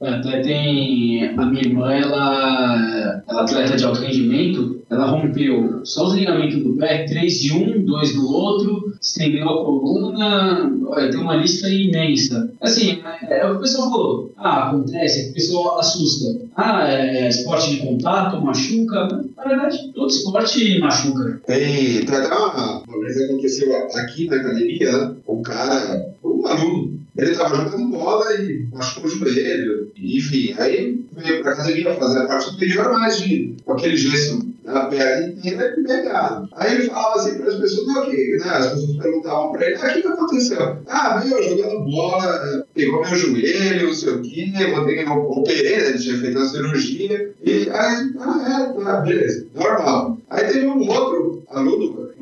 É, tem. A minha irmã, ela, ela atleta de alto rendimento, ela rompeu só os ligamentos do pé, três de um, dois do outro, estendeu a coluna, olha, tem uma lista imensa. Assim, é, é, o pessoal falou, ah, acontece, o pessoal assusta. Ah, é esporte de contato, machuca. Na verdade, todo esporte machuca. Tem, tem até uma, uma vez aconteceu aqui na academia, um cara, um aluno, ele estava jogando bola e machucou o joelho, enfim, aí veio para a academia fazer a parte superior, mas de, com aquele gesto na perna inteira e pegado. Aí ele falava assim para as pessoas, o que, né? As pessoas perguntavam para ele, ah, o que, que aconteceu? Ah, meu, jogando bola, pegou meu joelho, não sei o quê, eu operei, né? Ele tinha feito uma cirurgia, e aí, ah, é, tá, beleza, normal. Aí teve um outro aluno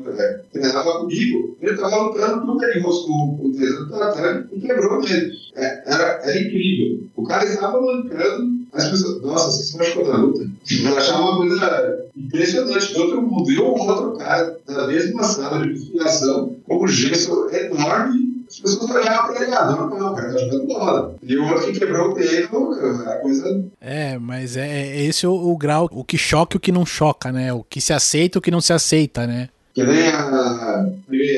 treinava comigo, ele estava lutando, tudo ele roscou o dedo do tatame e quebrou o dedo. É, era, era incrível. O cara estava mancando, as pessoas, nossa, você se machucou na luta. Eu achava uma coisa impressionante de outro mundo. E o outro cara, da mesma sala de musculação, com um gesso enorme, as pessoas olhavam para ele, ah, não, não, o cara tá jogando bola. E o outro que quebrou o dedo, a coisa. É, mas é, é esse o, o grau, o que choca e o que não choca, né? O que se aceita e o que não se aceita, né? Que nem a,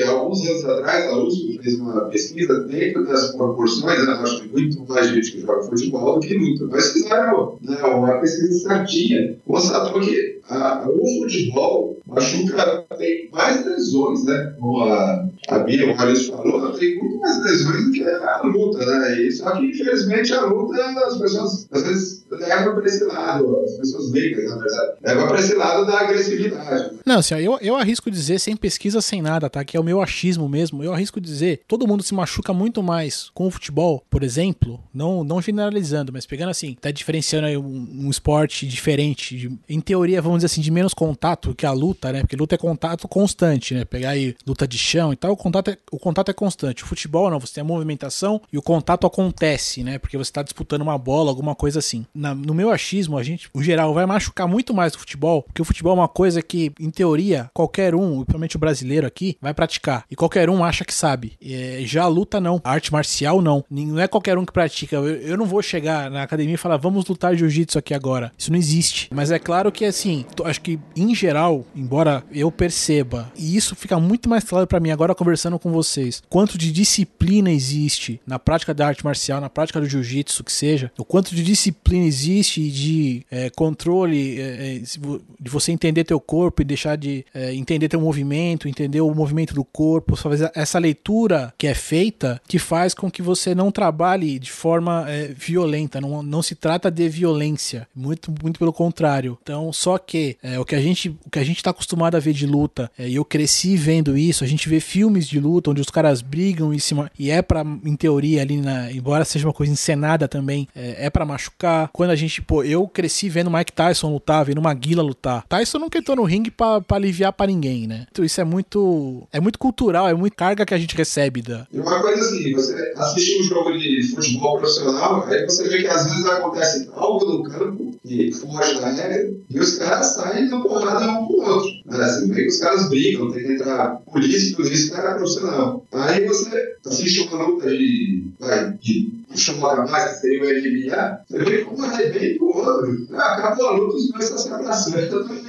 alguns anos atrás, a USP fez uma pesquisa dentro das proporções, né, acho que muito mais gente que joga futebol do que luta, mas fizeram né, uma pesquisa certinha, constatou que a, o futebol machuca, tem mais lesões, né? Como a, a Bia Maurício falou, tem muito mais lesões do que a luta, né? Só que, infelizmente, a luta, as pessoas às vezes levam para esse lado, as pessoas leigas, na verdade, levam para esse lado da agressividade. Né? Não, assim, eu, eu arrisco dizer, sem pesquisa, sem nada, tá? Que é o meu achismo mesmo, eu arrisco dizer, todo mundo se machuca muito mais com o futebol, por exemplo, não, não generalizando, mas pegando assim, tá diferenciando aí um, um esporte diferente, de, em teoria, vamos dizer assim, de menos contato que a luta, né? Porque luta é contato constante, né? Pegar aí luta de chão e tal, o contato é, o contato é constante. O futebol não, você tem a movimentação e o contato acontece, né? Porque você tá disputando uma bola, alguma coisa assim. Na, no meu achismo, a gente, o geral, vai machucar muito mais o futebol, porque o futebol é uma coisa que, em teoria, qualquer um, principalmente o brasileiro aqui, vai praticar. E qualquer um acha que sabe. É, já a luta não. A arte marcial não. Não é qualquer um que pratica. Eu, eu não vou chegar na academia e falar, vamos lutar jiu-jitsu aqui agora. Isso não existe. Mas é claro que, assim, acho que em geral, embora eu perceba, e isso fica muito mais claro para mim agora conversando com vocês, quanto de disciplina existe na prática da arte marcial, na prática do jiu-jitsu, que seja, o quanto de disciplina existe de é, controle, é, de você entender teu corpo e deixar de é, entender teu movimento, entender o movimento do corpo, fazer essa leitura que é feita, que faz com que você não trabalhe de forma violenta, não, não se trata de violência, muito, muito pelo contrário. Então, só que é, o que a gente o que a gente está acostumado a ver de luta, é, e eu cresci vendo isso, a gente vê filmes de luta onde os caras brigam em cima, e é para em teoria ali, na, embora seja uma coisa encenada também, é, é para machucar. Quando a gente, pô, eu cresci vendo Mike Tyson lutar, vendo Maguila lutar. Tyson nunca entrou no ringue para aliviar para ninguém, né? Então isso é muito é muito cultural, é muito carga que a gente recebe da. E uma coisa assim, você assiste um jogo de futebol profissional, aí você vê que às vezes acontece algo no campo que foge da regra, e os caras saem na porrada um com o outro. Né? Assim, vê que os caras brigam, tem que entrar polícia e isso, cara profissional. Aí você assiste uma luta de, vai, de chamar mais, que seria o MMA, você vê como um arrebenta o outro. Ah, acabou a luta, os dois estão se abraçando.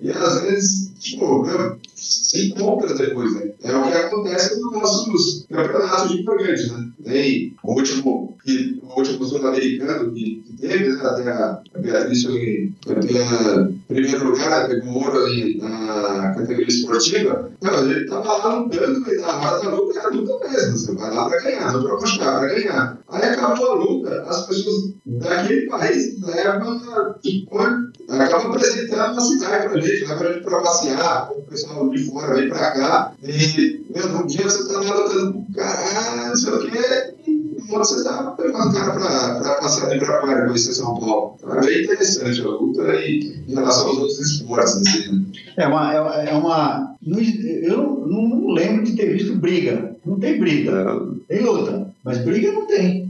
E às vezes, tipo, se encontra depois, né? É o que acontece nos nossos campeonatos de importante, né? Tem o último, o último sul-americano que, teve, né? Até a Beatriz foi campeã primeiro lugar, pegou ouro ali na categoria esportiva. Não, ele tava lá lutando, e na hora da luta era luta mesmo. Você vai lá pra ganhar, não pra machucar, pra ganhar. Aí acabou a luta, as pessoas daquele país levam, acabam apresentando uma cidade pra gente, leva a gente pra passear, o pessoal de fora vem pra cá, e, meu, um dia você tá lá lutando, caralho, não sei o quê, você tá levando o cara pra, pra passear de Ibirapuera, conhecer São Paulo. Então, é bem interessante a luta em relação aos outros esportes, assim, né? É uma, é, é uma eu não, não, lembro de ter visto briga Não tem briga. Tem luta. Mas briga não tem.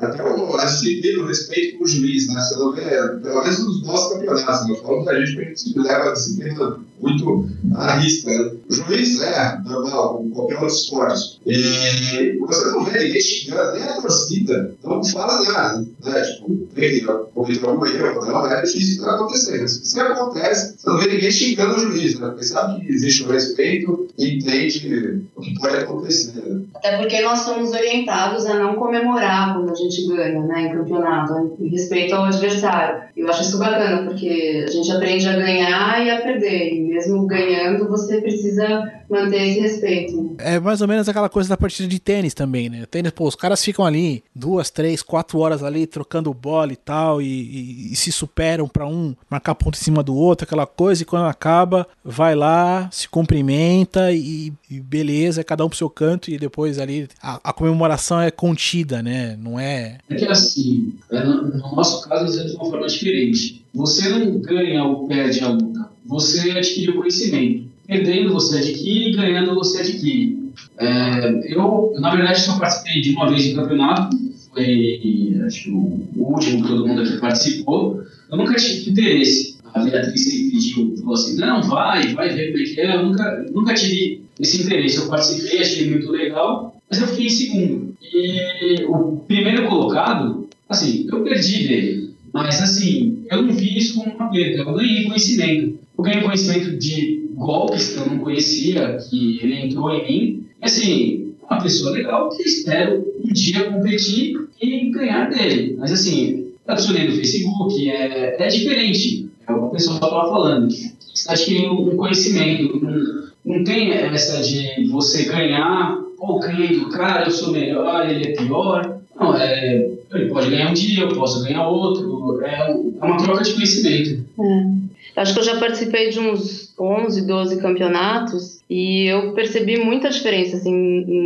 Até o, a disciplina, o respeito com juiz, né? Você não vê, pelo menos nos nossos campeonatos, eu falo da gente, a gente leva a disciplina muito à risca. Né? O juiz é normal, como qualquer outro esporte. E você não vê ninguém xingando, nem a torcida, não fala nada. Né? Tipo, ele cometeu algum erro, não, é difícil que acontecer. Se acontece, você não vê ninguém xingando o juiz, né? Porque sabe que existe o respeito e entende o que pode acontecer. Né? Até porque nós somos orientados a não comemorar quando a gente ganha, né, em campeonato, em respeito ao adversário. Eu acho isso bacana, porque a gente aprende a ganhar e a perder. Mesmo ganhando, você precisa manter esse respeito. É mais ou menos aquela coisa da partida de tênis também, né? Tênis, pô, os caras ficam ali duas, três, quatro horas ali trocando bola e tal, e, e, e se superam para um marcar ponto em cima do outro, aquela coisa, e quando acaba, vai lá, se cumprimenta e, e beleza, cada um pro seu canto, e depois ali a, a, comemoração é contida, né? Não é. É que assim, é, no, no nosso caso, é de uma forma diferente. Você não ganha ou perde a luta, você adquire o conhecimento. Perdendo, você adquire, ganhando, você adquire. É, eu, na verdade, só participei de uma vez de campeonato, foi acho que o último que todo mundo aqui participou. Eu nunca tive interesse. A Beatriz sempre pediu, falou assim: não, vai, vai ver como é que é. Eu nunca, nunca tive esse interesse. Eu participei, achei muito legal, mas eu fiquei em segundo. E o primeiro colocado, assim, eu perdi dele. Mas, assim, eu não vi isso como uma perda. Eu ganhei conhecimento. Eu ganhei conhecimento de golpes que eu não conhecia, que ele entrou em mim. Assim, uma pessoa legal que espero um dia competir e ganhar dele. Mas, assim, adicionei no Facebook, é, é diferente. É o que a pessoa estava falando. Você está adquirindo um conhecimento. Não tem essa de você ganhar, pô, ganhei do cara, eu sou melhor, ele é pior. Não, é, ele pode ganhar um dia, eu posso ganhar outro. É, é uma troca de conhecimento. É. Acho que eu já participei de uns 11, 12 campeonatos e eu percebi muita diferença assim,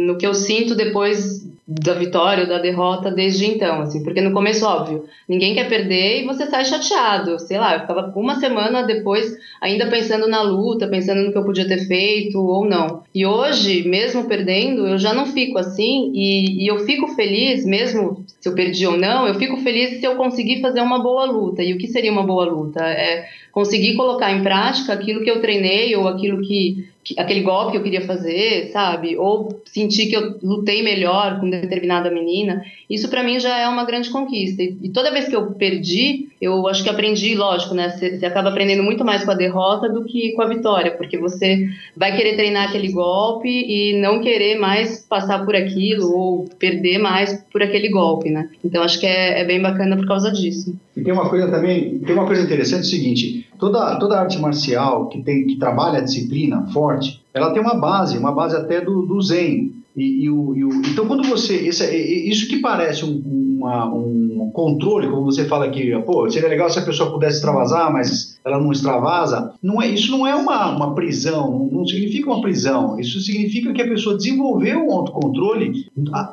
no que eu sinto depois da vitória ou da derrota desde então, assim, porque no começo, óbvio, ninguém quer perder e você sai chateado, sei lá, eu ficava uma semana depois ainda pensando na luta, pensando no que eu podia ter feito ou não. E hoje, mesmo perdendo, eu já não fico assim e, e eu fico feliz, mesmo se eu perdi ou não, eu fico feliz se eu conseguir fazer uma boa luta. E o que seria uma boa luta? É conseguir colocar em prática aquilo que eu treinei ou aquilo que, que, aquele golpe que eu queria fazer, sabe? Ou sentir que eu lutei melhor com determinada menina. Isso para mim já é uma grande conquista. E, e, toda vez que eu perdi, eu acho que aprendi, lógico, né? Você acaba aprendendo muito mais com a derrota do que com a vitória, porque você vai querer treinar aquele golpe e não querer mais passar por aquilo ou perder mais por aquele golpe, né? Então acho que é, é bem bacana por causa disso. E tem uma coisa também, tem uma coisa interessante, é o seguinte, toda, toda arte marcial que, tem, que trabalha a disciplina forte, ela tem uma base, uma base até do, do Zen. E, e, o, e o, então, quando você. Isso, isso que parece um, uma, um controle, como você fala aqui, pô, seria legal se a pessoa pudesse extravasar, mas ela não extravasa. Não é, isso não é uma, uma prisão, não, significa uma prisão. Isso significa que a pessoa desenvolveu um autocontrole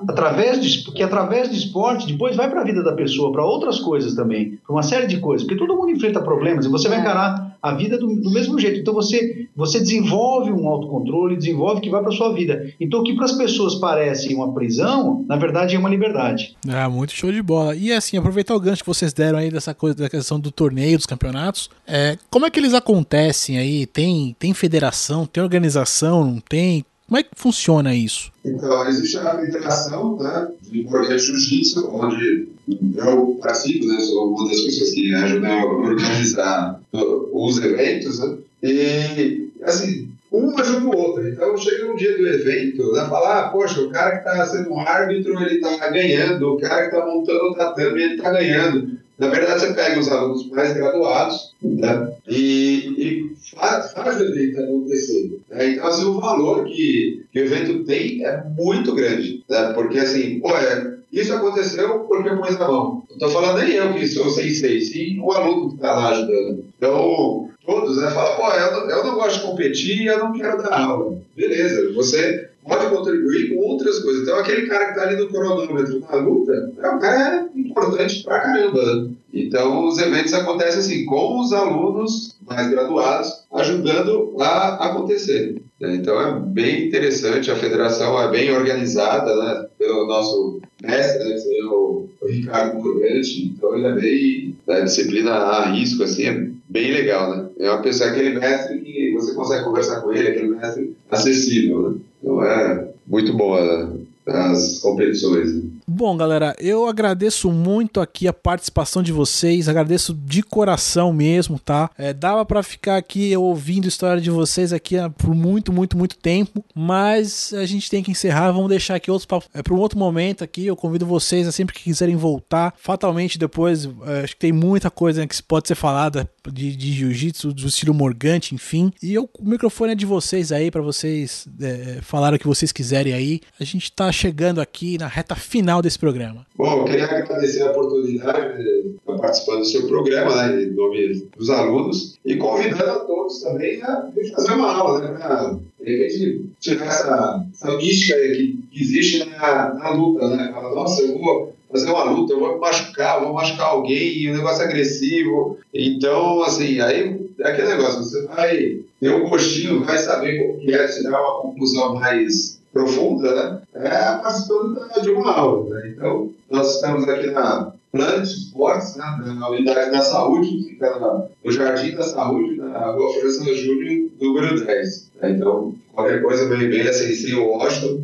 através de, porque através do esporte depois vai para a vida da pessoa, para outras coisas também, para uma série de coisas. Porque todo mundo enfrenta problemas e você vai encarar a vida do, do mesmo jeito. Então você, você desenvolve um autocontrole, desenvolve que vai para sua vida. Então o que para as pessoas parece uma prisão, na verdade é uma liberdade. É, muito show de bola. E assim, aproveitar o gancho que vocês deram aí dessa coisa da questão do torneio, dos campeonatos. É, como é que eles acontecem aí? Tem, tem federação, tem organização, não tem? Como é que funciona isso? Então, existe a federação né, de Correia Jiu-Jitsu, onde eu participo, né, sou uma das pessoas que ajudam a organizar os eventos, né, e, assim, um ajuda o outro. Então, chega no dia do evento, né, falar, ah, poxa, o cara que está sendo um árbitro, ele está ganhando, o cara que está montando o tatame, ele está ganhando. Na verdade, você pega os alunos mais graduados né, e, e faz, faz, o evento acontecer. Né? Então, assim, o valor que, que o evento tem é muito grande. Né? Porque, assim, pô, é, isso aconteceu porque eu pus a mão. Não estou falando nem eu que sou sensei, sim o aluno que está lá ajudando. Então, todos né, falam, pô, eu eu não gosto de competir, eu não quero dar aula. Beleza, você pode contribuir com outras coisas. Então, aquele cara que está ali no cronômetro na luta, é um cara importante pra caramba. Então, os eventos acontecem assim, com os alunos mais graduados ajudando a acontecer. Então é bem interessante, a federação é bem organizada né, pelo nosso mestre, né, que é o Ricardo Corvante, então ele é bem da disciplina a risco, assim, é bem legal, né? É uma pessoa, aquele mestre que você consegue conversar com ele, aquele mestre acessível, né? Então é muito boa as competições. Né? Bom, galera, eu agradeço muito aqui a participação de vocês, agradeço de coração mesmo, tá? É, dava para ficar aqui ouvindo a história de vocês aqui ah, por muito, muito, muito tempo, mas a gente tem que encerrar, vamos deixar aqui outros é, para um outro momento aqui. Eu convido vocês a sempre que quiserem voltar. Fatalmente depois, é, acho que tem muita coisa que pode ser falada de, de jiu-jitsu, do estilo morgante, enfim. E eu, o microfone é de vocês aí para vocês é, falar o que vocês quiserem aí. A gente tá chegando aqui na reta final desse programa? Bom, eu queria agradecer a oportunidade de estar participando do seu programa, né, em nome dos alunos, e convidando a todos também a fazer uma aula, né, para de tirar essa, essa mística que existe na, na luta, né? Fala, nossa, eu vou fazer uma luta, eu vou me machucar, vou machucar alguém, o negócio é agressivo. Então, assim, aí é aquele negócio, você vai ter um gostinho, vai saber como que é tirar uma conclusão mais profunda, né? é participando de uma aula. Né? Então, nós estamos aqui na Planet Sports, né? na unidade da saúde, que fica no Jardim da Saúde, na Rua Floresta Júnior, número 10. Né? Então, qualquer coisa vem bem assim, sem o Washington,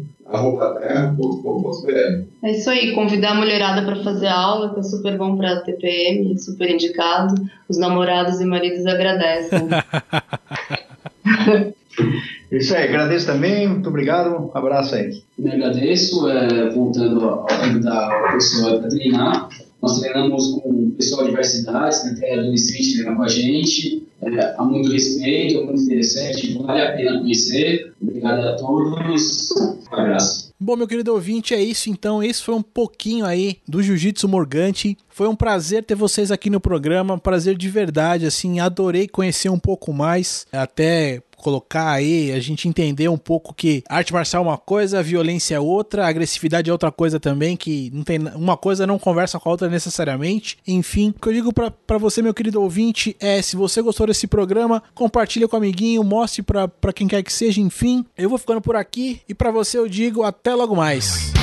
terra.com.br. É isso aí, convidar a mulherada para fazer aula, que é super bom para TPM, super indicado. Os namorados e maridos agradecem. Isso aí, agradeço também, muito obrigado, um abraço aí. Eu agradeço, é, voltando ao da pessoa para treinar, nós treinamos com o pessoal de diversidades, né, tem a do Street treinando com a gente, é, há muito respeito, é muito interessante, vale a pena conhecer. Obrigado a todos, um abraço. Bom, meu querido ouvinte, é isso então. Esse foi um pouquinho aí do Jiu-Jitsu Morgante. Foi um prazer ter vocês aqui no programa, um prazer de verdade, assim, adorei conhecer um pouco mais, até colocar aí, a gente entender um pouco que arte marcial é uma coisa, violência é outra, agressividade é outra coisa também, que não tem uma coisa não conversa com a outra necessariamente. Enfim, o que eu digo para você, meu querido ouvinte, é se você gostou desse programa, compartilha com o amiguinho, mostre para quem quer que seja, enfim. Eu vou ficando por aqui e para você eu digo até logo mais.